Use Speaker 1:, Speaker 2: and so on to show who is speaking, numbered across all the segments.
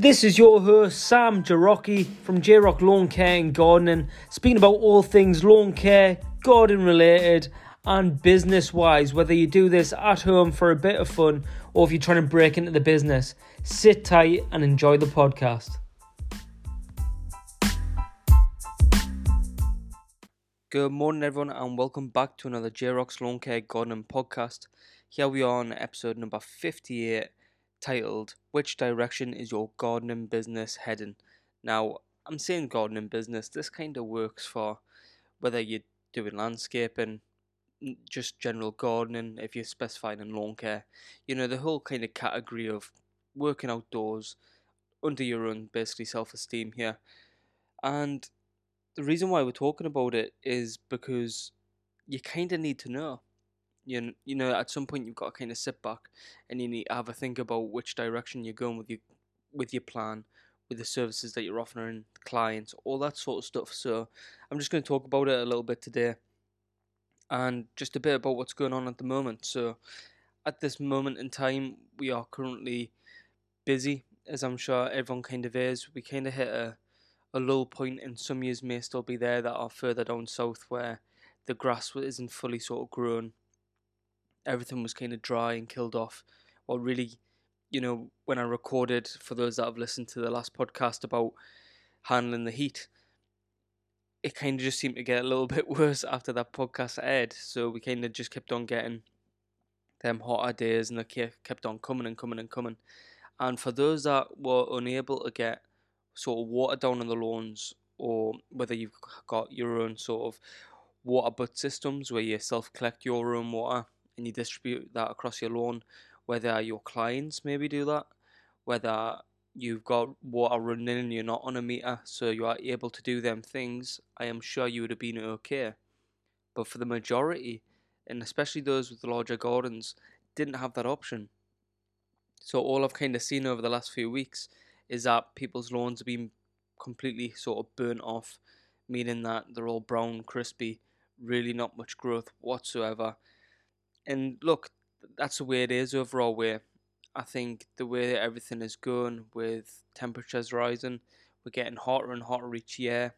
Speaker 1: This is your host, Sam Jarocki from J Rock Lawn Care and Gardening, speaking about all things lawn care, garden related, and business wise. Whether you do this at home for a bit of fun or if you're trying to break into the business, sit tight and enjoy the podcast. Good morning, everyone, and welcome back to another J Rock's Lawn Care Gardening podcast. Here we are on episode number 58 titled Which Direction is Your Gardening Business Heading? Now, I'm saying gardening business, this kind of works for whether you're doing landscaping, just general gardening, if you're specifying in lawn care, you know, the whole kind of category of working outdoors under your own basically self esteem here. And the reason why we're talking about it is because you kind of need to know you you know at some point you've got to kind of sit back and you need to have a think about which direction you're going with your with your plan with the services that you're offering clients all that sort of stuff. So i'm just going to talk about it a little bit today and just a bit about what's going on at the moment. So at this moment in time we are currently busy as i'm sure everyone kind of is. We kind of hit a a lull point and some years may still be there that are further down south where the grass isn't fully sort of grown everything was kind of dry and killed off. Well, really, you know, when I recorded for those that have listened to the last podcast about handling the heat, it kind of just seemed to get a little bit worse after that podcast aired. So we kind of just kept on getting them hotter days and they kept on coming and coming and coming. And for those that were unable to get sort of water down on the lawns, or whether you've got your own sort of water butt systems where you self collect your own water and you distribute that across your lawn, whether your clients maybe do that, whether you've got water running and you're not on a meter, so you are able to do them things, I am sure you would have been okay. But for the majority, and especially those with larger gardens, didn't have that option. So all I've kind of seen over the last few weeks is that people's lawns have been completely sort of burnt off, meaning that they're all brown, crispy, really not much growth whatsoever, and look, that's the way it is overall. Where I think the way everything is going with temperatures rising, we're getting hotter and hotter each year.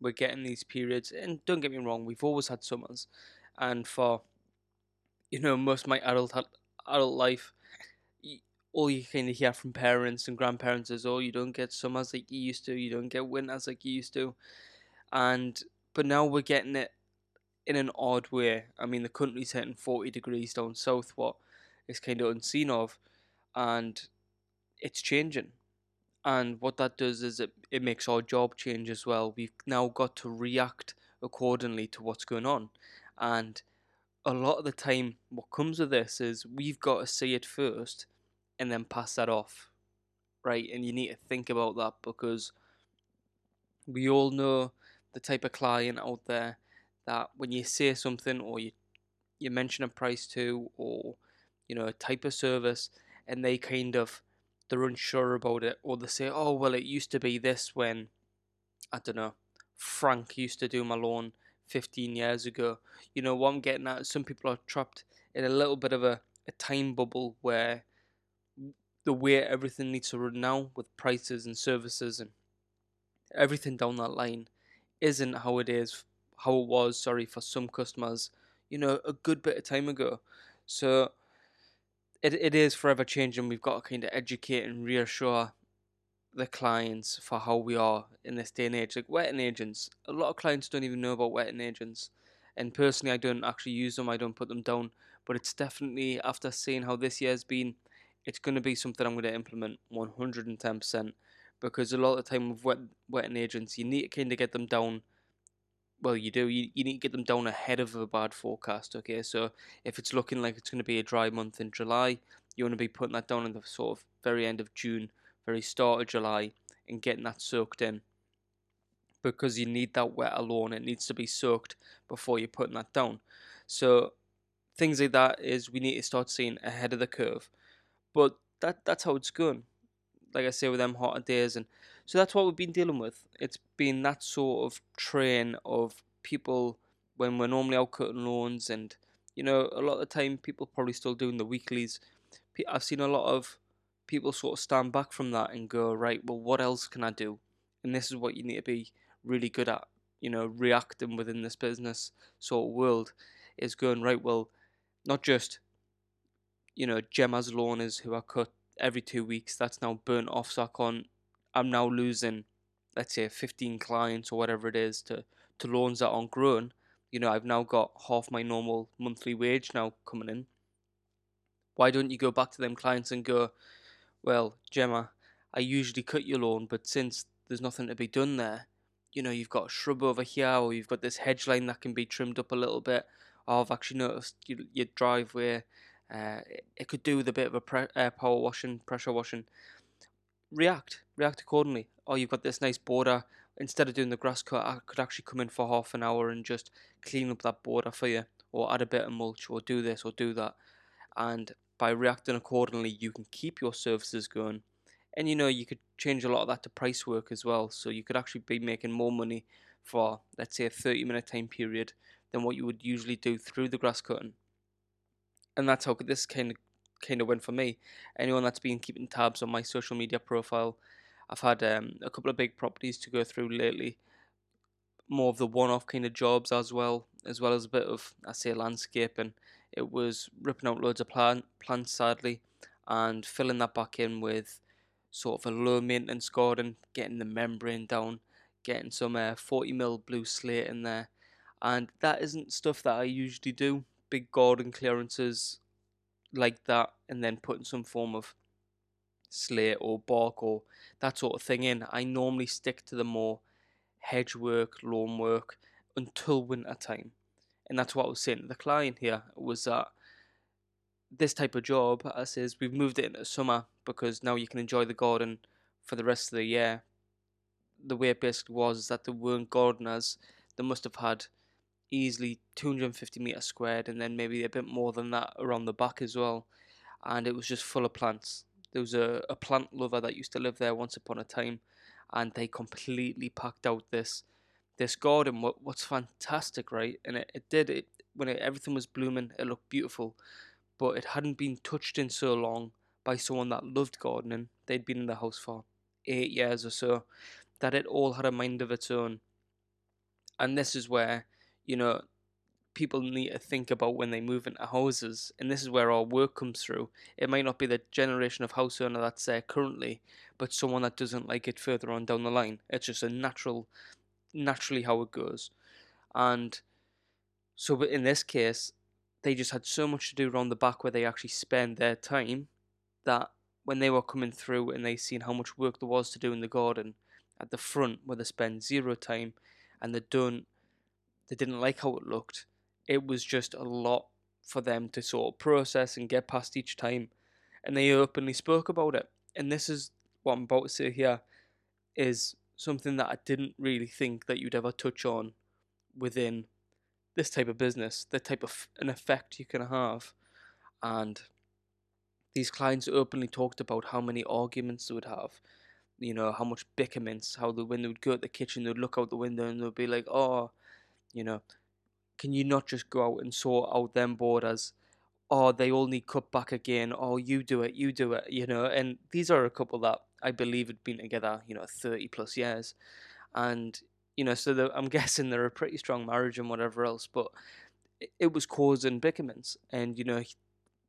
Speaker 1: We're getting these periods, and don't get me wrong, we've always had summers, and for you know most of my adult adult life, all you kind of hear from parents and grandparents is, "Oh, you don't get summers like you used to. You don't get winters like you used to," and but now we're getting it in an odd way. I mean, the country's hitting 40 degrees down south, what is kind of unseen of, and it's changing. And what that does is it, it makes our job change as well. We've now got to react accordingly to what's going on. And a lot of the time, what comes with this is we've got to see it first and then pass that off, right? And you need to think about that because we all know the type of client out there that when you say something or you you mention a price to or you know a type of service and they kind of they're unsure about it or they say oh well it used to be this when i don't know frank used to do my lawn 15 years ago. You know what i'm getting at? Some people are trapped in a little bit of a, a time bubble where the way everything needs to run now with prices and services and everything down that line isn't how it is how it was, sorry, for some customers, you know, a good bit of time ago. So it it is forever changing. We've got to kind of educate and reassure the clients for how we are in this day and age. Like wetting agents, a lot of clients don't even know about wetting agents. And personally, I don't actually use them. I don't put them down. But it's definitely after seeing how this year's been, it's going to be something I'm going to implement 110%. Because a lot of the time with wet, wetting agents, you need to kind of get them down well, you do. You, you need to get them down ahead of a bad forecast. Okay, so if it's looking like it's going to be a dry month in July, you want to be putting that down in the sort of very end of June, very start of July, and getting that soaked in. Because you need that wet alone, it needs to be soaked before you're putting that down. So things like that is we need to start seeing ahead of the curve. But that that's how it's going. Like I say, with them hotter days and so that's what we've been dealing with. It's been that sort of train of people when we're normally out cutting lawns, and you know, a lot of the time people probably still doing the weeklies. I've seen a lot of people sort of stand back from that and go, right, well, what else can I do? And this is what you need to be really good at, you know, reacting within this business sort of world is going, right, well, not just, you know, Gemma's loaners who are cut every two weeks, that's now burnt off, so I can't, I'm now losing, let's say, 15 clients or whatever it is to, to loans that aren't grown. You know, I've now got half my normal monthly wage now coming in. Why don't you go back to them clients and go, well, Gemma, I usually cut your lawn, but since there's nothing to be done there, you know, you've got a shrub over here, or you've got this hedge line that can be trimmed up a little bit. Or I've actually noticed your, your driveway, uh, it could do with a bit of a pre- uh, power washing, pressure washing. React, react accordingly. Or you've got this nice border. Instead of doing the grass cut, I could actually come in for half an hour and just clean up that border for you, or add a bit of mulch, or do this, or do that. And by reacting accordingly, you can keep your services going. And you know, you could change a lot of that to price work as well. So you could actually be making more money for, let's say, a 30 minute time period than what you would usually do through the grass cutting. And that's how this kind of kind of went for me. Anyone that's been keeping tabs on my social media profile, I've had um, a couple of big properties to go through lately. More of the one-off kind of jobs as well, as well as a bit of I say landscaping it was ripping out loads of plant, plants, sadly, and filling that back in with sort of a low maintenance garden, getting the membrane down, getting some uh, 40 mil blue slate in there. And that isn't stuff that I usually do. Big garden clearances like that, and then putting some form of slate or bark or that sort of thing in. I normally stick to the more hedge work, lawn work until winter time and that's what I was saying to the client here was that this type of job, I says, we've moved it into summer because now you can enjoy the garden for the rest of the year. The way it basically was is that there weren't gardeners. They must have had easily 250 meters squared and then maybe a bit more than that around the back as well. And it was just full of plants. There was a, a plant lover that used to live there once upon a time and they completely packed out this this garden. What, what's fantastic right? And it, it did it when it, everything was blooming it looked beautiful. But it hadn't been touched in so long by someone that loved gardening. They'd been in the house for eight years or so that it all had a mind of its own. And this is where you know people need to think about when they move into houses and this is where our work comes through it might not be the generation of house owner that's there currently but someone that doesn't like it further on down the line it's just a natural naturally how it goes. And so, but in this case, they just had so much to do around the back where they actually spend their time that when they were coming through and they seen how much work there was to do in the garden at the front where they spend zero time and they don't they didn't like how it looked. It was just a lot for them to sort of process and get past each time. And they openly spoke about it. And this is what i'm about to say here is something that I didn't really think that you'd ever touch on within this type of business, the type of an effect you can have. And these clients openly talked about how many arguments they would have, you know, how much bickerments, how the when they would go at the kitchen, they'd look out the window and they'd be like, oh, you know, can you not just go out and sort out them borders? Oh, they all need cut back again. Oh, you do it, you do it, you know. And these are a couple that I believe had been together, you know, 30 plus years. And, you know, so I'm guessing they're a pretty strong marriage and whatever else, but it was causing bickerments. And, you know,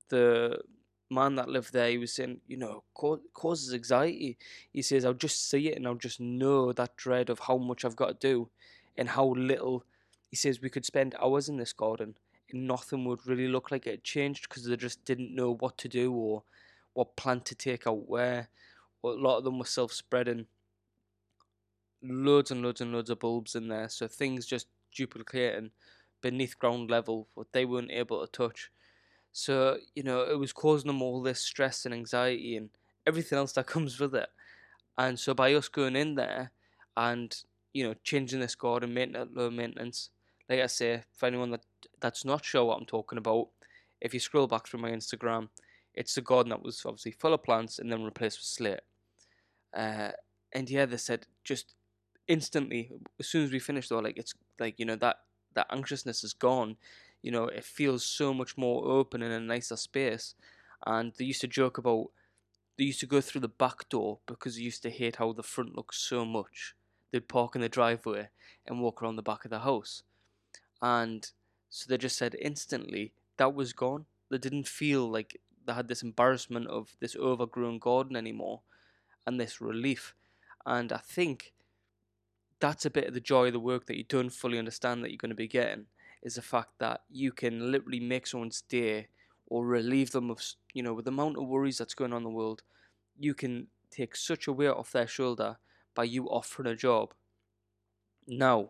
Speaker 1: the man that lived there, he was saying, you know, causes anxiety. He says, I'll just see it and I'll just know that dread of how much I've got to do and how little. He says, we could spend hours in this garden and nothing would really look like it had changed because they just didn't know what to do or what plant to take out where a lot of them were self-spreading. Loads and loads and loads of bulbs in there, so things just duplicating beneath ground level, what they weren't able to touch. So you know, it was causing them all this stress and anxiety and everything else that comes with it. And so by us going in there and you know changing this garden maintenance, low maintenance, like I say, for anyone that that's not sure what I'm talking about, if you scroll back through my Instagram, it's the garden that was obviously full of plants and then replaced with slate. Uh, and yeah, they said just instantly as soon as we finished, though, like it's like you know that that anxiousness is gone. You know, it feels so much more open and a nicer space. And they used to joke about they used to go through the back door because they used to hate how the front looked so much. They'd park in the driveway and walk around the back of the house. And so they just said instantly that was gone. They didn't feel like they had this embarrassment of this overgrown garden anymore and this relief. And I think that's a bit of the joy of the work that you don't fully understand that you're going to be getting is the fact that you can literally make someone's day or relieve them of, you know, with the amount of worries that's going on in the world, you can take such a weight off their shoulder by you offering a job. Now,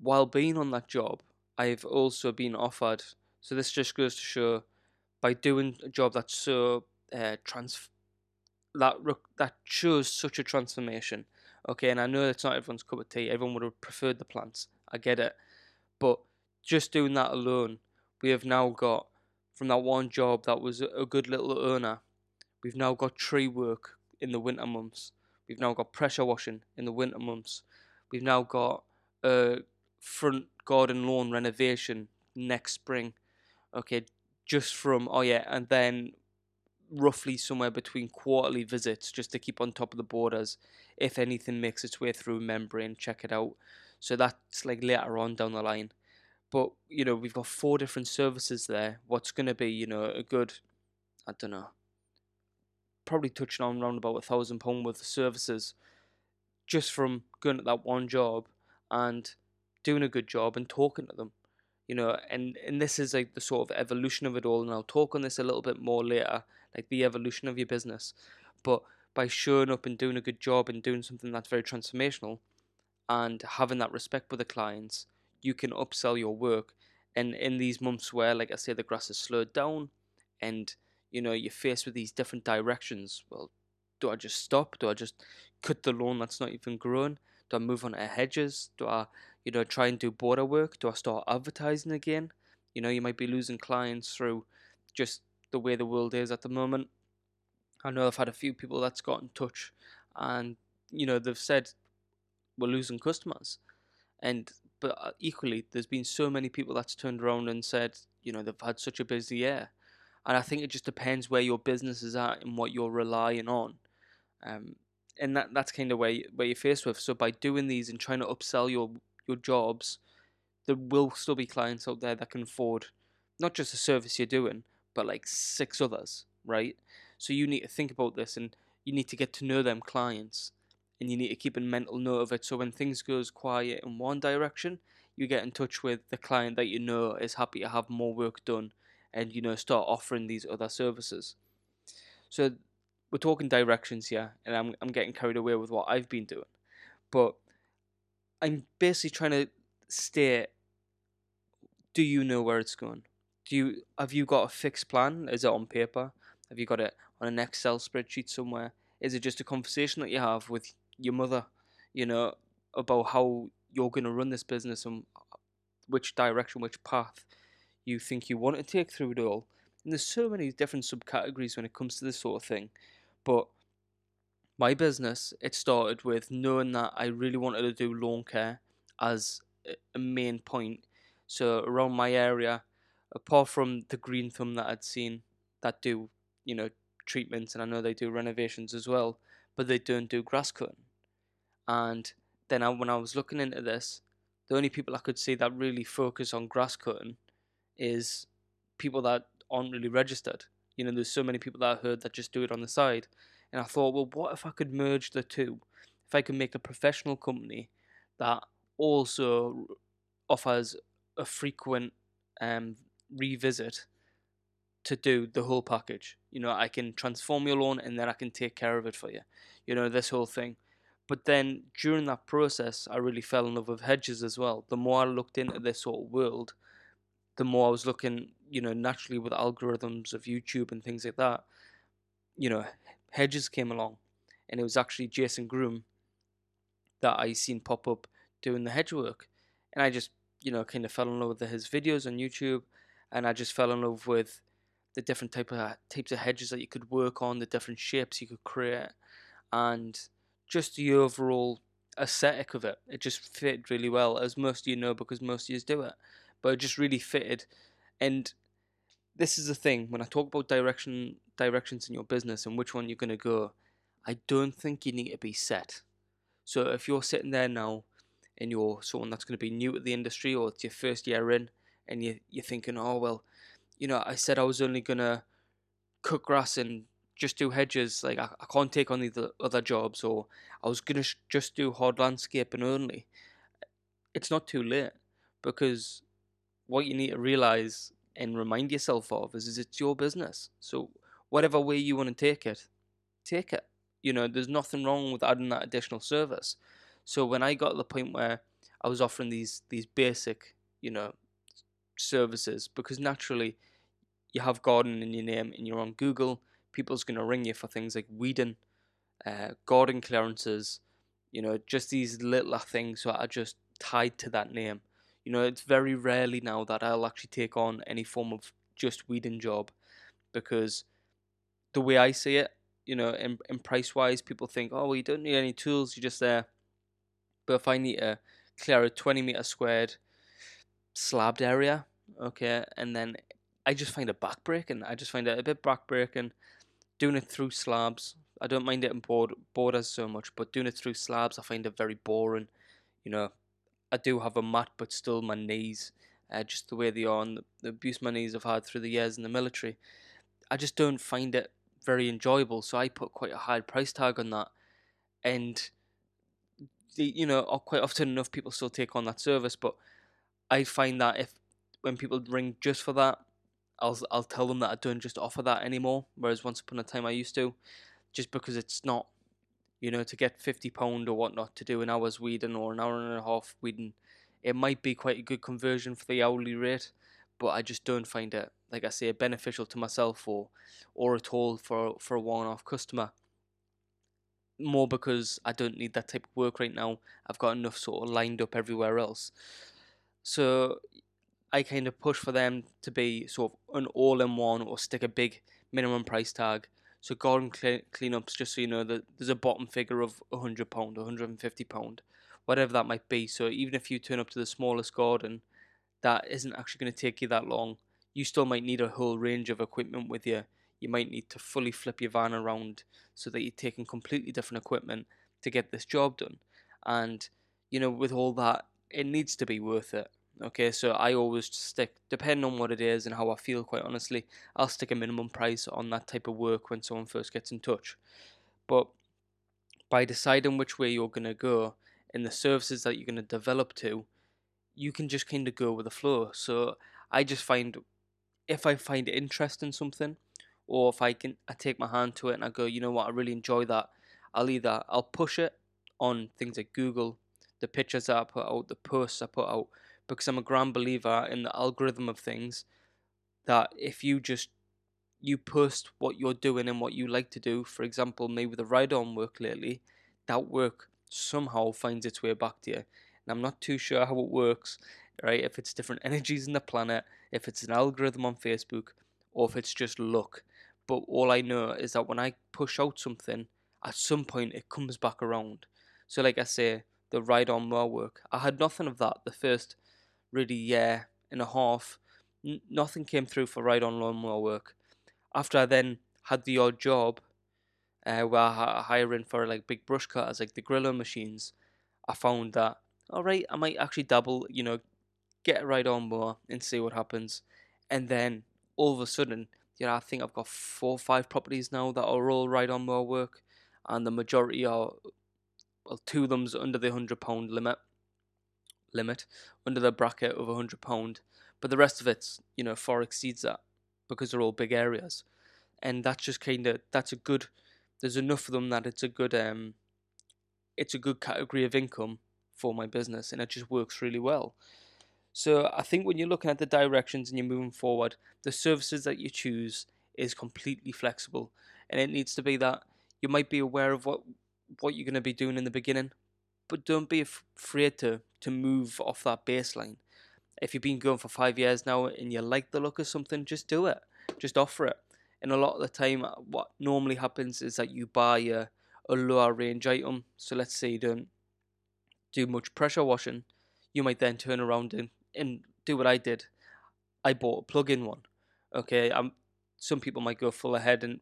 Speaker 1: while being on that job, I've also been offered, so this just goes to show by doing a job that's so uh, trans that that shows such a transformation. Okay, and I know it's not everyone's cup of tea. Everyone would have preferred the plants. I get it, but just doing that alone, we have now got from that one job that was a good little earner. We've now got tree work in the winter months. We've now got pressure washing in the winter months. We've now got a front garden lawn renovation next spring. Okay, just from oh yeah, and then roughly somewhere between quarterly visits just to keep on top of the borders. If anything makes its way through membrane, check it out. So that's like later on down the line. But you know, we've got four different services there. What's gonna be, you know, a good I don't know. Probably touching on around about a thousand pound worth of services just from going at that one job and doing a good job and talking to them you know and and this is like the sort of evolution of it all and i'll talk on this a little bit more later like the evolution of your business. But by showing up and doing a good job and doing something that's very transformational and having that respect with the clients you can upsell your work. And in these months where like i say the grass has slowed down and you know you're faced with these different directions well do i just stop? Do i just cut the lawn that's not even grown do i move on to hedges do i you know, try and do border work? Do I start advertising again? You know, you might be losing clients through just the way the world is at the moment. I know I've had a few people that's got in touch and, you know, they've said we're losing customers. And, but uh, equally, there's been so many people that's turned around and said, you know, they've had such a busy year. And I think it just depends where your business is at and what you're relying on. Um, and that that's kind of where where you're faced with. So by doing these and trying to upsell your your jobs, there will still be clients out there that can afford not just the service you're doing, but like six others, right? So you need to think about this and you need to get to know them clients and you need to keep a mental note of it so when things goes quiet in one direction, you get in touch with the client that you know is happy to have more work done and you know start offering these other services. So we're talking directions here and I'm I'm getting carried away with what I've been doing. But I'm basically trying to state do you know where it's going? Do you have you got a fixed plan? Is it on paper? Have you got it on an Excel spreadsheet somewhere? Is it just a conversation that you have with your mother, you know, about how you're going to run this business and which direction, which path you think you want to take through it all? And there's so many different subcategories when it comes to this sort of thing. But my business, it started with knowing that I really wanted to do lawn care as a main point. So around my area, apart from the Green Thumb that I'd seen that do, you know, treatments and I know they do renovations as well, but they don't do grass cutting. And then I, when I was looking into this, the only people I could see that really focus on grass cutting is people that aren't really registered. You know, there's so many people that I heard that just do it on the side. And I thought, well, what if I could merge the two? If I could make a professional company that also offers a frequent um, revisit to do the whole package. You know, I can transform your lawn and then I can take care of it for you. You know, this whole thing. But then during that process, I really fell in love with hedges as well. The more I looked into this sort of world, the more I was looking, you know, naturally with algorithms of YouTube and things like that. You know, Hedges came along, and it was actually Jason Groom that I seen pop up doing the hedge work, and I just you know kind of fell in love with his videos on YouTube, and I just fell in love with the different type of types of hedges that you could work on, the different shapes you could create, and just the overall aesthetic of it. It just fit really well, as most of you know because most of you do it. But it just really fitted, and this is the thing when I talk about direction directions in your business and which one you're gonna go. I don't think you need to be set. So if you're sitting there now and you're someone that's going to be new to the industry or it's your first year in and you, you're thinking, oh, well, you know, I said I was only going to cut grass and just do hedges. Like, I, I can't take on the other jobs or I was going to sh- just do hard landscaping only. It's not too late because what you need to realize and remind yourself of is, is it's your business. So whatever way you want to take it, take it. You know, there's nothing wrong with adding that additional service. So when I got to the point where I was offering these these basic, you know, services, because naturally you have garden in your name and you're on Google, people's gonna ring you for things like weeding, uh, garden clearances, you know, just these little things that are just tied to that name. You know, it's very rarely now that I'll actually take on any form of just weeding job because the way I see it, you know, in, in price wise, people think, oh, well, you don't need any tools, you're just there. But if I need to clear a 20 meter squared slabbed area, okay, and then I just find a it backbreaking. I just find it a bit backbreaking doing it through slabs. I don't mind it in board, borders so much, but doing it through slabs, I find it very boring. You know, I do have a mat, but still my knees, uh, just the way they are, and the, the abuse my knees have had through the years in the military, I just don't find it very enjoyable. So I put quite a high price tag on that, and the, you know, quite often enough people still take on that service. But I find that if when people ring just for that, I'll I'll tell them that I don't just offer that anymore. Whereas once upon a time I used to, just because it's not, you know, to get fifty pound or whatnot to do an hour's weeding or an hour and a half weeding, it might be quite a good conversion for the hourly rate, but I just don't find it like I say, beneficial to myself or or at all for for a one-off customer. More because I don't need that type of work right now. I've got enough sort of lined up everywhere else. So I kind of push for them to be sort of an all-in-one or stick a big minimum price tag. So garden clean- cleanups, just so you know, that there's a bottom figure of hundred pound, hundred and fifty pound, whatever that might be. So even if you turn up to the smallest garden, that isn't actually going to take you that long you still might need a whole range of equipment with you. You might need to fully flip your van around so that you're taking completely different equipment to get this job done. And, you know, with all that, it needs to be worth it. Okay, so I always stick, depending on what it is and how I feel, quite honestly, I'll stick a minimum price on that type of work when someone first gets in touch. But by deciding which way you're going to go and the services that you're going to develop to, you can just kind of go with the flow. So I just find if I find interest in something, or if I can, I take my hand to it and I go, you know what, I really enjoy that. I'll either I'll push it on things like Google, the pictures that I put out, the posts I put out, because I'm a grand believer in the algorithm of things. That if you just you post what you're doing and what you like to do, for example, maybe with the ride-on work lately, that work somehow finds its way back to you. And I'm not too sure how it works, right? If it's different energies in the planet, if it's an algorithm on Facebook, or if it's just luck. But all I know is that when I push out something, at some point it comes back around. So, like I say, the ride on more work, I had nothing of that the first really year and a half. N- nothing came through for ride on lawnmower work. After I then had the odd job uh, where I hiring for like big brush cutters, like the Grillo machines, I found that all right, I might actually double, you know, get a ride on more and see what happens. And then all of a sudden, you know, I think I've got four or five properties now that are all ride on more work, and the majority are, well, two of them's under the hundred pound limit, limit under the bracket of a hundred pound, but the rest of it's you know far exceeds that because they're all big areas, and that's just kind of that's a good. There's enough of them that it's a good um, it's a good category of income for my business, and it just works really well. So I think when you're looking at the directions and you're moving forward, the services that you choose is completely flexible, and it needs to be that you might be aware of what what you're going to be doing in the beginning, but don't be afraid to to move off that baseline. If you've been going for five years now and you like the look of something, just do it. Just offer it. And a lot of the time, uh, what normally happens is that you buy a, a lower range item. So let's say you don't do much pressure washing, you might then turn around and and do what I did. I bought a plug-in one. Okay, I'm. Some people might go full ahead and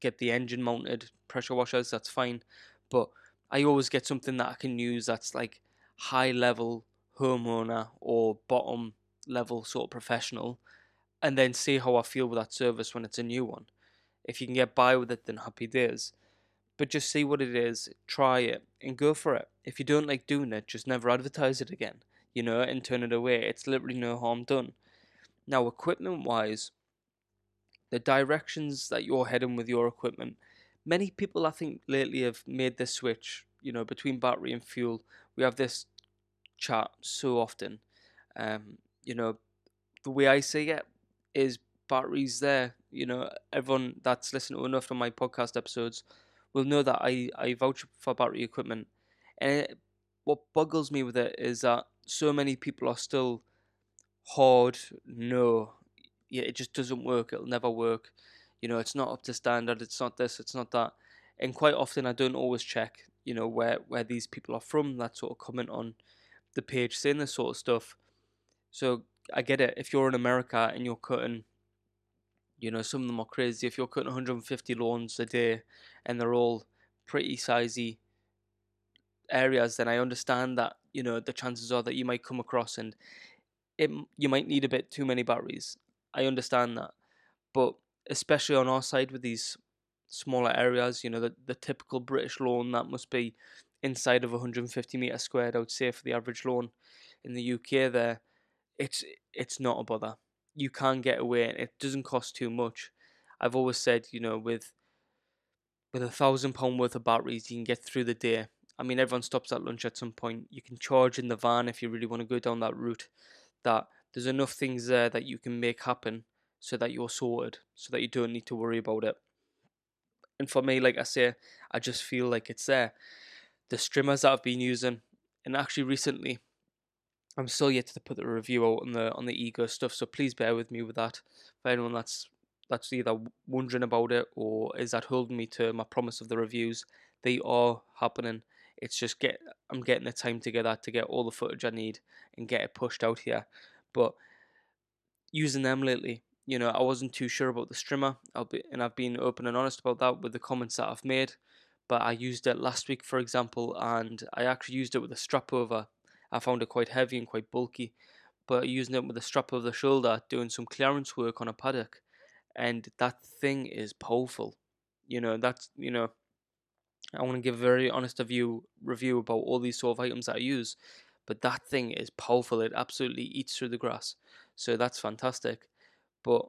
Speaker 1: get the engine mounted pressure washers. That's fine, but I always get something that I can use that's like high level homeowner or bottom level sort of professional, and then see how I feel with that service when it's a new one. If you can get by with it, then happy days. But just see what it is, try it, and go for it. If you don't like doing it, just never advertise it again, you know, and turn it away. It's literally no harm done. Now, equipment wise, the directions that you're heading with your equipment, many people I think lately have made the switch, you know, between battery and fuel. We have this chat so often. Um, you know, the way I see it is batteries there. You know, everyone that's listened to enough of my podcast episodes will know that I, I vouch for battery equipment. And it, what boggles me with it is that so many people are still hard no. Yeah, it just doesn't work. It'll never work. You know, it's not up to standard. It's not this. It's not that. And quite often, I don't always check. You know where where these people are from. That sort of comment on the page saying this sort of stuff. So I get it. If you're in America and you're cutting, you know, some of them are crazy. If you're cutting 150 lawns a day and they're all pretty sizey areas, then I understand that you know the chances are that you might come across and it you might need a bit too many batteries. I understand that, but especially on our side with these smaller areas, you know, the the typical British lawn that must be inside of 150 meter squared. I would say for the average lawn in the UK, there, it's it's not a bother. You can get away, and it doesn't cost too much. I've always said, you know, with with a thousand pound worth of batteries, you can get through the day. I mean, everyone stops at lunch at some point. You can charge in the van if you really want to go down that route. That there's enough things there that you can make happen so that you're sorted, so that you don't need to worry about it. And for me, like I say, I just feel like it's there. The strimmers that I've been using, and actually recently, I'm still yet to put the review out on the on the ego stuff. So please bear with me with that. For anyone that's that's either wondering about it or is that holding me to my promise of the reviews, they are happening. It's just get I'm getting the time together to get all the footage I need and get it pushed out here. But using them lately, you know, I wasn't too sure about the strimmer. I'll be and I've been open and honest about that with the comments that I've made. But I used it last week, for example, and I actually used it with a strap over. I found it quite heavy and quite bulky. But using it with a strap over the shoulder, doing some clearance work on a paddock, and that thing is powerful. You know, that's you know, I want to give a very honest review review about all these sort of items that I use, but that thing is powerful. It absolutely eats through the grass, so that's fantastic. But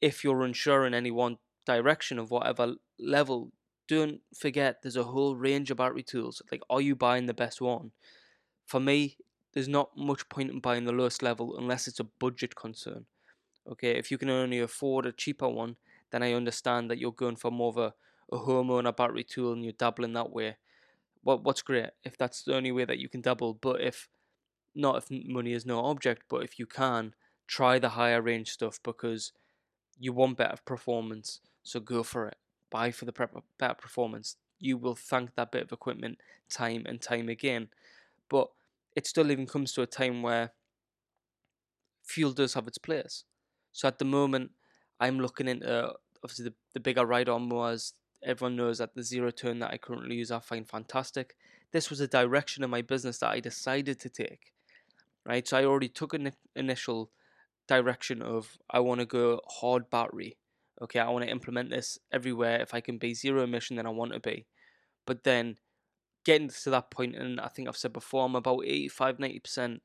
Speaker 1: if you're unsure in any one direction of whatever level, don't forget there's a whole range of battery tools. Like, are you buying the best one? For me, there's not much point in buying the lowest level unless it's a budget concern. Okay, if you can only afford a cheaper one, then I understand that you're going for more of a, a homeowner battery tool and you're dabbling that way. What what's great if that's the only way that you can double. But if not, if money is no object, but if you can, try the higher range stuff because you want better performance. So go for it. Buy for the prep- better performance. You will thank that bit of equipment time and time again. But it still even comes to a time where fuel does have its place. So at the moment, I'm looking into obviously the, the bigger ride on mowers. Everyone knows that the zero turn that I currently use, I find fantastic. This was a direction in my business that I decided to take, right? So I already took an initial direction of I want to go hard battery. Okay, I want to implement this everywhere. If I can be zero emission, then I want to be. But then getting to that point, and I think I've said before, I'm about 85 90%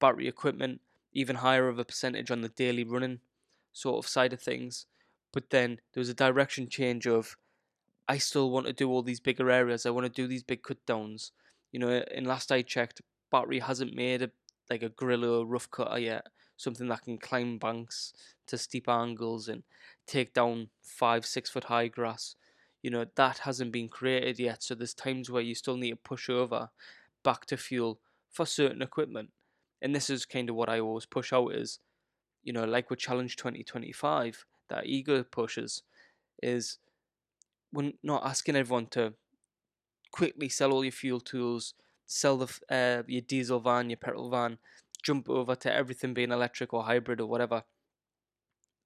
Speaker 1: battery equipment, even higher of a percentage on the daily running sort of side of things. But then there was a direction change of I still want to do all these bigger areas. I want to do these big cut downs. You know, and last I checked, battery hasn't made a like a Grillo rough cutter yet. Something that can climb banks to steep angles and take down five, six foot high grass. You know, that hasn't been created yet. So there's times where you still need to push over back to fuel for certain equipment. And this is kind of what I always push out is you know, like with Challenge 2025 that Ego pushes, is we're not asking everyone to quickly sell all your fuel tools, sell the uh, your diesel van, your petrol van, jump over to everything being electric or hybrid or whatever.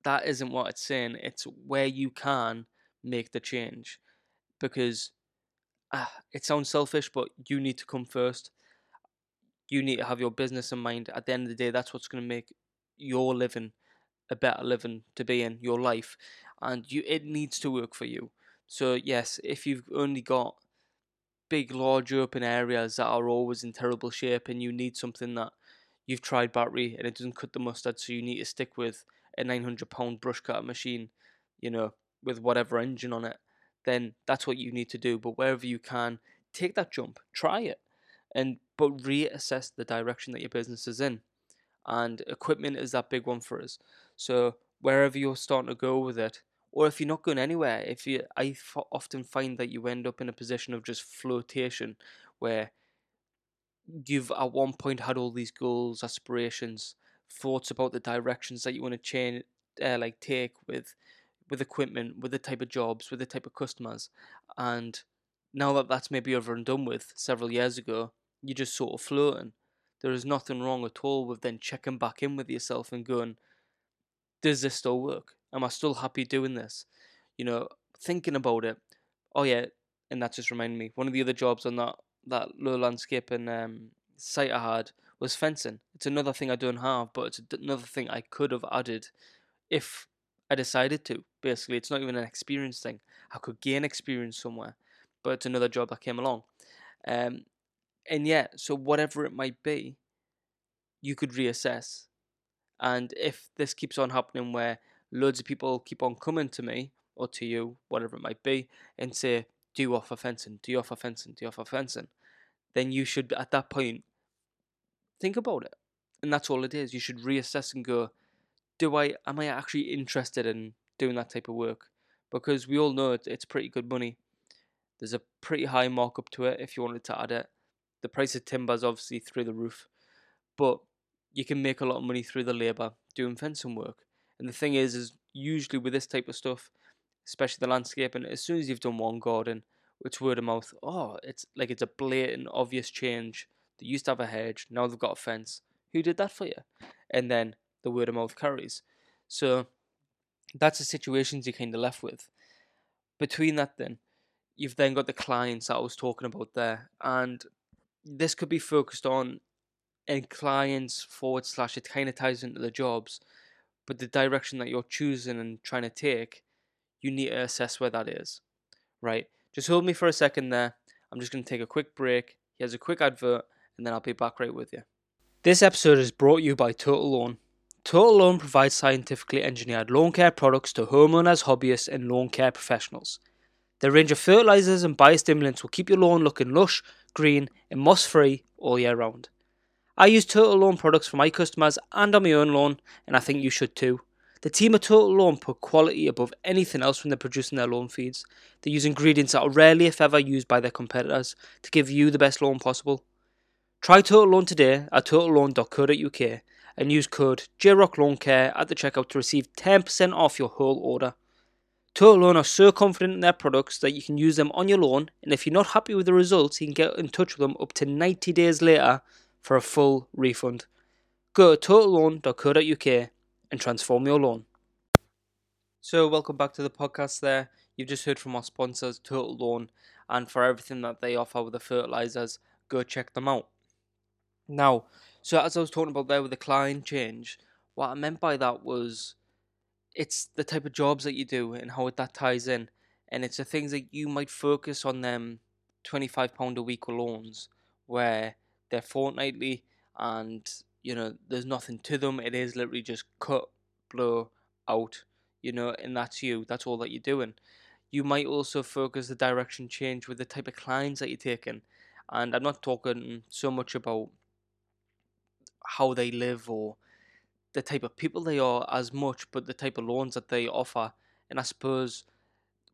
Speaker 1: that isn't what it's saying. It's where you can make the change because uh, it sounds selfish, but you need to come first. You need to have your business in mind. At the end of the day, that's what's going to make your living a better living to be in your life, and you it needs to work for you. So yes, if you've only got big, large open areas that are always in terrible shape, and you need something that you've tried battery and it doesn't cut the mustard, so you need to stick with a 900 pound brush cutter machine, you know, with whatever engine on it, then that's what you need to do. But wherever you can, take that jump, try it, and but reassess the direction that your business is in. And equipment is that big one for us. So wherever you're starting to go with it, or if you're not going anywhere, if you, I f- often find that you end up in a position of just flotation, where you've at one point had all these goals, aspirations, thoughts about the directions that you want to change, uh, like take with, with equipment, with the type of jobs, with the type of customers, and now that that's maybe over and done with several years ago, you're just sort of floating. There is nothing wrong at all with then checking back in with yourself and going, does this still work? Am I still happy doing this? You know, thinking about it. Oh yeah, and that just reminded me. One of the other jobs on that that low landscape and um, site I had was fencing. It's another thing I don't have, but it's another thing I could have added if I decided to. Basically, it's not even an experience thing. I could gain experience somewhere, but it's another job that came along. Um, and yeah, so whatever it might be, you could reassess. And if this keeps on happening where loads of people keep on coming to me or to you, whatever it might be, and say, Do you offer fencing? Do you offer fencing? Do you offer fencing? Then you should, at that point, think about it. And that's all it is. You should reassess and go, Do I, am I actually interested in doing that type of work? Because we all know it, it's pretty good money. There's a pretty high markup to it if you wanted to add it. The price of timber is obviously through the roof, but you can make a lot of money through the labour doing fencing work. And the thing is, is usually with this type of stuff, especially the landscaping, as soon as you've done one garden, it's word of mouth. Oh, it's like it's a blatant, obvious change. They used to have a hedge, now they've got a fence. Who did that for you? And then the word of mouth carries. So that's the situations you're kind of left with. Between that, then, you've then got the clients that I was talking about there, and this could be focused on and clients forward slash it kind of ties into the jobs but the direction that you're choosing and trying to take you need to assess where that is right? Just hold me for a second there. I'm just going to take a quick break. Here's a quick advert and then i'll be back right with you. This episode is brought to you by total lawn. Total loan provides scientifically engineered lawn care products to homeowners hobbyists and lawn care professionals. Their range of fertilizers and biostimulants will keep your lawn looking lush green and moss free all year round. I use Total Lawn products for my customers and on my own lawn, and I think you should too. The team at Total Lawn put quality above anything else when they're producing their lawn feeds. They use ingredients that are rarely, if ever, used by their competitors to give you the best lawn possible. Try Total Lawn today at totallawn.co.uk and use code JROCKLawnCare at the checkout to receive 10% off your whole order. Total Lawn are so confident in their products that you can use them on your lawn, and if you're not happy with the results, you can get in touch with them up to 90 days later for a full refund. Go to totallawn.co.uk and transform your loan. So, welcome back to the podcast there. You've just heard from our sponsors, Total Lawn, and for everything that they offer with the fertilizers, go check them out. Now, so as I was talking about there with the client change, what I meant by that was it's the type of jobs that you do and how that ties in. And it's the things that you might focus on them £25 a week loans where they're fortnightly and you know there's nothing to them. It is literally just cut blow out you know and that's you. That's all that you're doing. You might also focus the direction change with the type of clients that you're taking. And i'm not talking so much about how they live or the type of people they are as much but the type of loans that they offer. And i suppose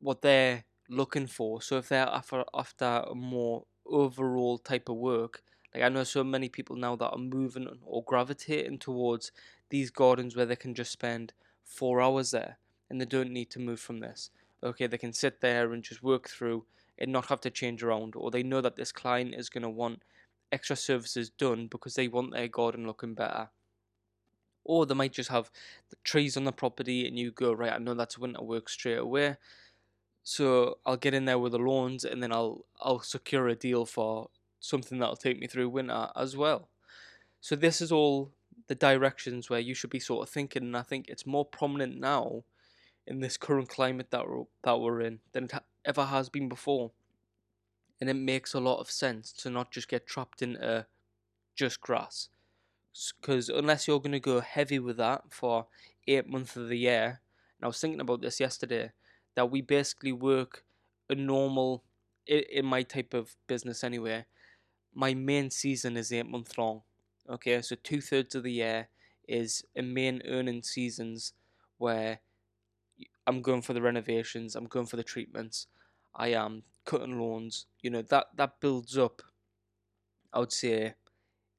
Speaker 1: what they're looking for. So if they're after after a more overall type of work like I know so many people now that are moving or gravitating towards these gardens where they can just spend four hours there and they don't need to move from this. Okay, they can sit there and just work through and not have to change around, or they know that this client is going to want extra services done because they want their garden looking better. Or they might just have the trees on the property and you go, right, I know that's winter work straight away. So I'll get in there with the lawns and then I'll I'll secure a deal for something that'll take me through winter as well. So this is all the directions where you should be sort of thinking, and I think it's more prominent now in this current climate that we're, that we're in than it ever has been before. And it makes a lot of sense to not just get trapped into uh, just grass. Because unless you're going to go heavy with that for eight months of the year, and I was thinking about this yesterday, that we basically work a normal, in my type of business anyway, my main season is eight months long. Okay, so two thirds of the year is a main earning seasons where I'm going for the renovations, I'm going for the treatments, I am cutting loans. You know that that builds up. I would say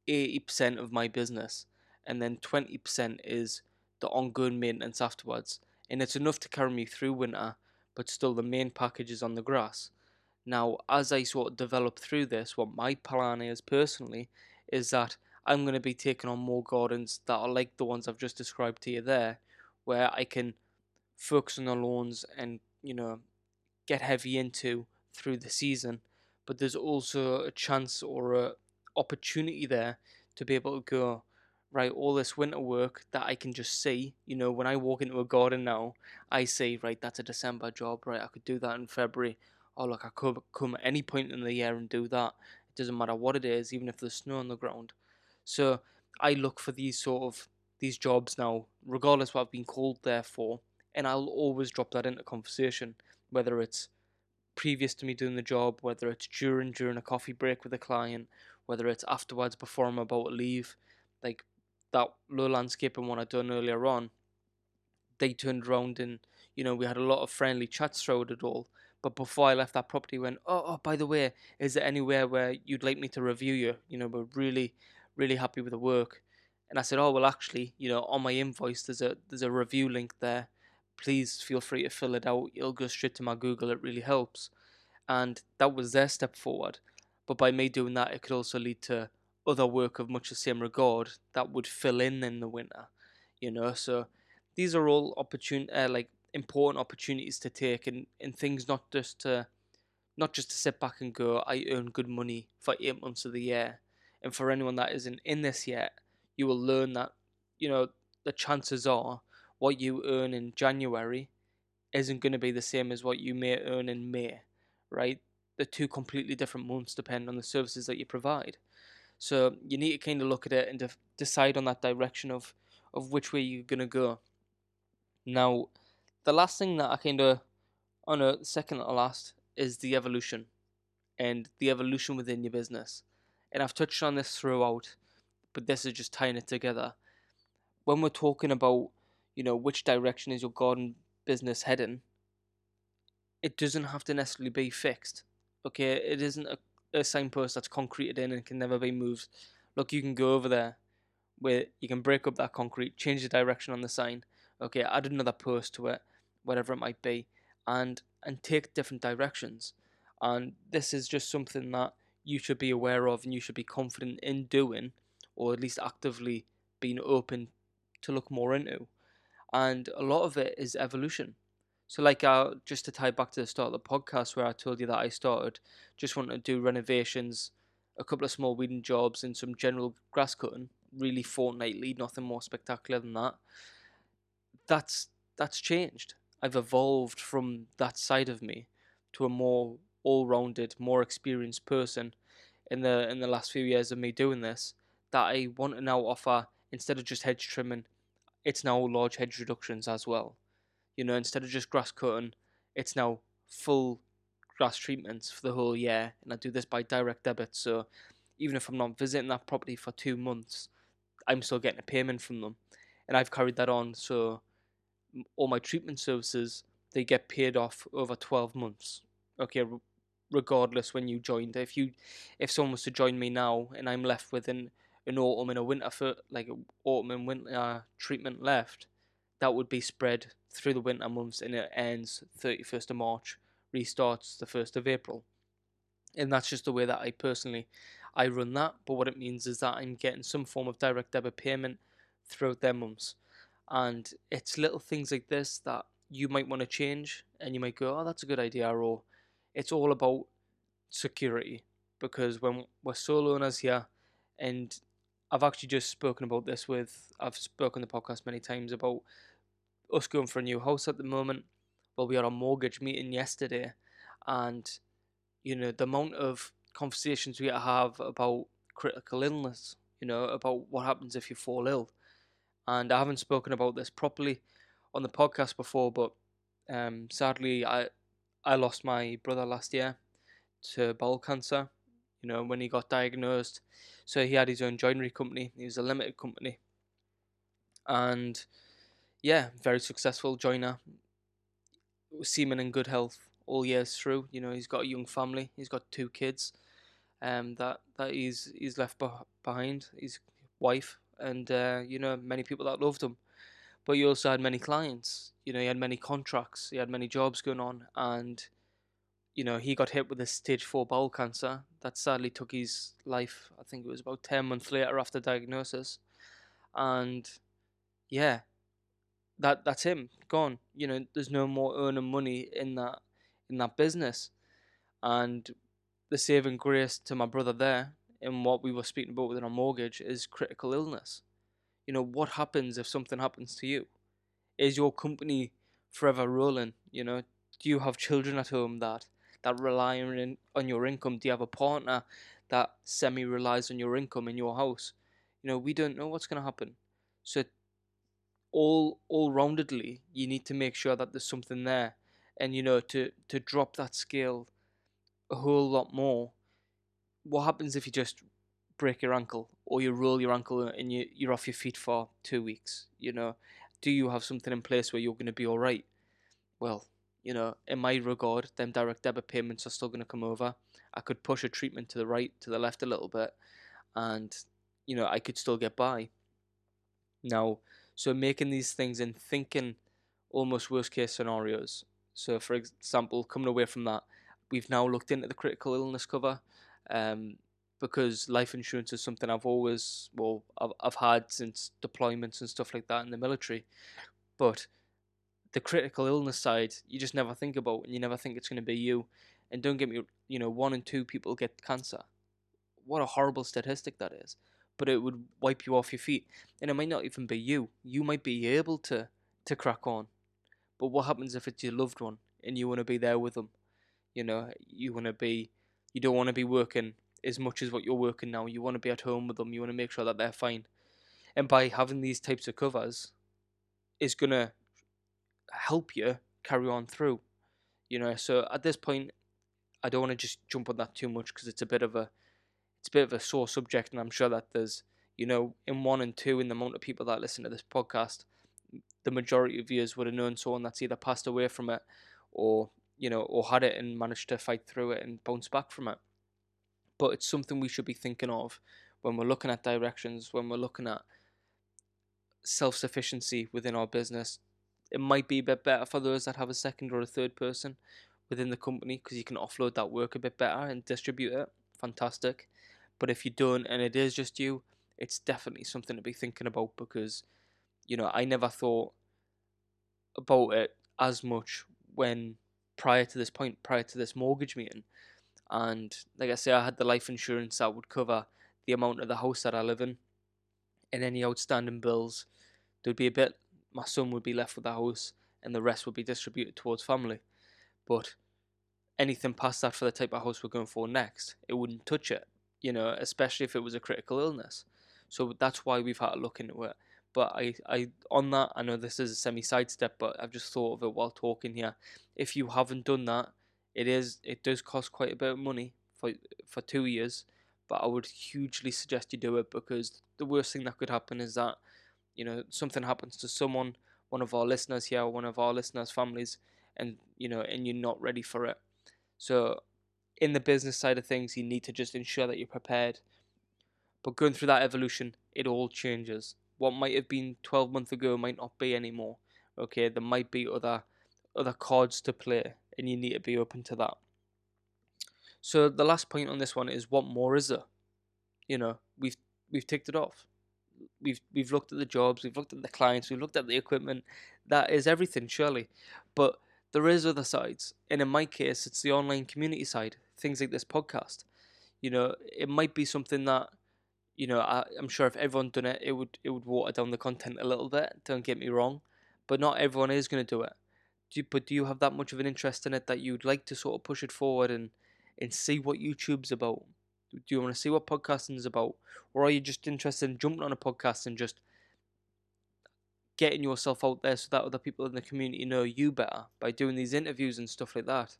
Speaker 1: eighty percent of my business, and then twenty percent is the ongoing maintenance afterwards, and it's enough to carry me through winter. But still, the main package is on the grass. Now, as I sort of develop through this, what my plan is personally is that I'm going to be taking on more gardens that are like the ones I've just described to you there, where I can focus on the lawns and, you know, get heavy into through the season. But there's also a chance or a opportunity there to be able to go, right, all this winter work that I can just see, you know, when I walk into a garden now, I see, right, that's a December job, right, I could do that in February. Oh, look, I could come at any point in the year and do that. It doesn't matter what it is, even if there's snow on the ground. So I look for these sort of these jobs now, regardless what I've been called there for, and I'll always drop that into conversation, whether it's previous to me doing the job, whether it's during during a coffee break with a client, whether it's afterwards before I'm about to leave, like that low landscaping one I done earlier on. They turned around and you know we had a lot of friendly chats throughout it all. But before I left that property, went oh, oh by the way, is there anywhere where you'd like me to review you? You know, we're really really happy with the work. And I said, oh well, actually, you know, on my invoice there's a there's a review link there. Please feel free to fill it out. It'll go straight to my Google. It really helps. And that was their step forward. But by me doing that, it could also lead to other work of much the same regard that would fill in in the winter. You know, so these are all opportun uh, like important opportunities to take, and, and things not just to not just to sit back and go, I earn good money for eight months of the year and for anyone that isn't in this yet, you will learn that, you know, the chances are what you earn in January isn't going to be the same as what you may earn in May, right? The two completely different months depend on the services that you provide. So you need to kind of look at it and de- decide on that direction of, of which way you're going to go. Now, the last thing that I kind of, on a second to last, is the evolution and the evolution within your business and I've touched on this throughout, but this is just tying it together. When we're talking about, you know, which direction is your garden business heading, it doesn't have to necessarily be fixed. Okay, it isn't a, a signpost that's concreted in and can never be moved. Look, you can go over there where you can break up that concrete, change the direction on the sign. Okay, add another post to it, whatever it might be, and and take different directions. And this is just something that you should be aware of and you should be confident in doing, or at least actively being open to look more into. And a lot of it is evolution. So, like, uh, just to tie back to the start of the podcast where I told you that I started just wanting to do renovations, a couple of small weeding jobs, and some general grass cutting, really fortnightly, nothing more spectacular than that. That's that's changed. I've evolved from that side of me to a more all-rounded, more experienced person in the in the last few years of me doing this that I want to now offer instead of just hedge trimming, it's now large hedge reductions as well. You know, instead of just grass cutting, it's now full grass treatments for the whole year, and I do this by direct debit. So even if I'm not visiting that property for two months, I'm still getting a payment from them, and I've carried that on. So all my treatment services they get paid off over 12 months. Okay, regardless when you joined. If you, if someone was to join me now and I'm left with an, an autumn and a winter for like autumn and winter uh, treatment left, that would be spread through the winter months and it ends 31st of March, restarts the 1st of April. And that's just the way that I personally I run that. But what it means is that I'm getting some form of direct debit payment throughout their months. And it's little things like this that you might want to change and you might go, oh, that's a good idea. Or it's all about security because when we're sole owners here, and I've actually just spoken about this with, I've spoken the podcast many times about us going for a new house at the moment. Well, we had a mortgage meeting yesterday, and you know, the amount of conversations we have about critical illness, you know, about what happens if you fall ill. And I haven't spoken about this properly on the podcast before, but um, sadly, I I lost my brother last year to bowel cancer. You know, when he got diagnosed, so he had his own joinery company. He was a limited company, and yeah, very successful joiner. Seeming in good health all years through. You know, he's got a young family. He's got two kids, um, that that he's he's left behind. His wife and uh, you know many people that loved him. But you also had many clients. You know, he had many contracts. He had many jobs going on, and you know he got hit with a stage four bowel cancer that sadly took his life. I think it was about ten months later after diagnosis, and yeah, that that's him gone. You know, there's no more earning money in that in that business, and the saving grace to my brother there in what we were speaking about within our mortgage is critical illness. You know, what happens if something happens to you? Is your company forever rolling? You know, do you have children at home that that rely on on your income? Do you have a partner that semi relies on your income in your house? You know, we don't know what's going to happen. So, all all roundedly, you need to make sure that there's something there, and you know, to to drop that scale a whole lot more. What happens if you just break your ankle or you roll your ankle and you, you're off your feet for two weeks? You know, do you have something in place where you're going to be all right? Well, you know, in my regard, them direct debit payments are still going to come over. I could push a treatment to the right, to the left a little bit, and you know, I could still get by. Now, so making these things and thinking almost worst case scenarios. So, for example, coming away from that, we've now looked into the critical illness cover um, because life insurance is something I've always well I've, I've had since deployments and stuff like that in the military, but the critical illness side you just never think about and you never think it's going to be you, and don't get me you know one in two people get cancer, what a horrible statistic that is, but it would wipe you off your feet, and it might not even be you. You might be able to to crack on, but what happens if it's your loved one and you want to be there with them? You know, you want to be, you don't want to be working as much as what you're working now. You want to be at home with them. You want to make sure that they're fine. And by having these types of covers, is gonna help you carry on through. You know, so at this point, I don't want to just jump on that too much because it's a bit of a, it's a bit of a sore subject, and I'm sure that there's, you know, in one and two, in the amount of people that listen to this podcast, the majority of you would have known someone that's either passed away from it or you know, or had it and managed to fight through it and bounce back from it. But it's something we should be thinking of when we're looking at directions, when we're looking at self sufficiency within our business. It might be a bit better for those that have a second or a third person within the company because you can offload that work a bit better and distribute it. Fantastic. But if you don't and it is just you, it's definitely something to be thinking about because, you know, I never thought about it as much when prior to this point, prior to this mortgage meeting. And like I say, I had the life insurance that would cover the amount of the house that I live in and any outstanding bills. There'd be a bit, my son would be left with the house and the rest would be distributed towards family. But anything past that for the type of house we're going for next, it wouldn't touch it, you know, especially if it was a critical illness. So that's why we've had to look into it. But I, I on that, I know this is a semi sidestep, but I've just thought of it while talking here. If you haven't done that, it is it does cost quite a bit of money for for two years. But I would hugely suggest you do it because the worst thing that could happen is that you know something happens to someone, one of our listeners here, one of our listeners' families, and you know, and you're not ready for it. So, in the business side of things, you need to just ensure that you're prepared. But going through that evolution, it all changes what might have been 12 months ago might not be anymore. Okay, there might be other other cards to play, and you need to be open to that. So the last point on this one is what more is there? You know, we've we've ticked it off. we've we've looked at the jobs, we've looked at the clients, we've looked at the equipment. That is everything, surely. But there is other sides, and in my case, it's the online community side. Things like this podcast. You know, it might be something that, you know, I, I'm sure if everyone done it, it would it would water down the content a little bit. Don't get me wrong, but not everyone is going to do it. Do you, but do you have that much of an interest in it that you'd like to sort of push it forward and and see what YouTube's about? Do you want to see what podcasting is about, or are you just interested in jumping on a podcast and just getting yourself out there so that other people in the community know you better by doing these interviews and stuff like that?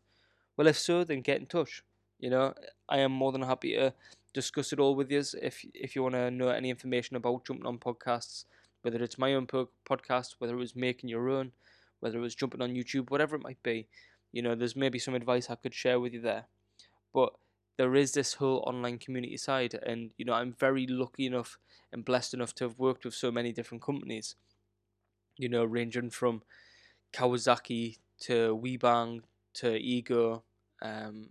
Speaker 1: Well, if so, then get in touch. You know, I am more than happy to discuss it all with you. If if you want to know any information about jumping on podcasts, whether it's my own podcast, whether it was making your own, whether it was jumping on YouTube, whatever it might be, you know, there's maybe some advice I could share with you there. But there is this whole online community side, and you know, I'm very lucky enough and blessed enough to have worked with so many different companies. You know, ranging from Kawasaki to Weibang to Ego, um,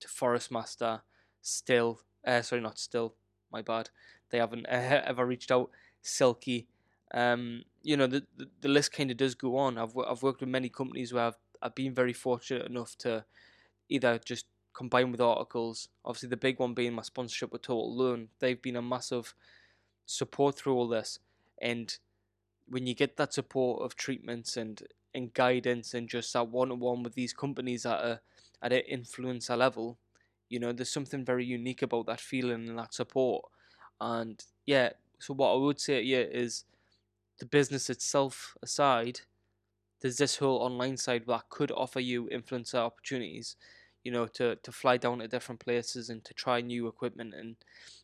Speaker 1: to Forest Master, Stihl, uh, sorry, not Stihl, my bad. They haven't uh, ever reached out. Silky, um, you know, the, the, the list kind of does go on. I've I've worked with many companies where I've I've been very fortunate enough to either just combine with articles. Obviously, the big one being my sponsorship with Total Lawn. They've been a massive support through all this, and when you get that support of treatments and and guidance and just that one on one with these companies at a at an influencer level, you know, there's something very unique about that feeling and that support. And yeah, so what I would say you is the business itself aside, there's this whole online side that could offer you influencer opportunities, you know, to, to fly down to different places and to try new equipment and,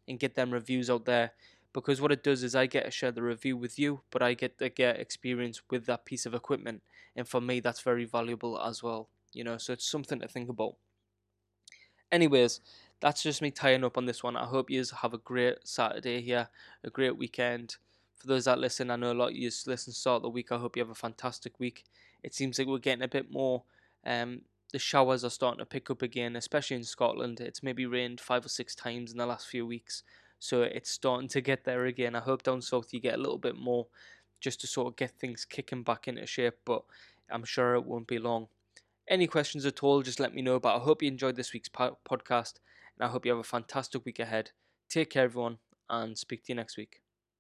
Speaker 1: and get them reviews out there. Because what it does is I get to share the review with you, but I get to get experience with that piece of equipment. And for me, that's very valuable as well you know, so it's something to think about. Anyways, that's just me tying up on this one. I hope you have a great Saturday here, a great weekend. For those that listen, I know a lot of you listen start the week. I hope you have a fantastic week. It seems like we're getting a bit more. Um, the showers are starting to pick up again, especially in Scotland. It's maybe rained five or six times in the last few weeks, so it's starting to get there again. I hope down south you get a little bit more, just to sort of get things kicking back into shape. But I'm sure it won't be long. Any questions at all, just let me know. But I hope you enjoyed this week's po- podcast, and I hope you have a fantastic week ahead. Take care, everyone, and speak to you next week.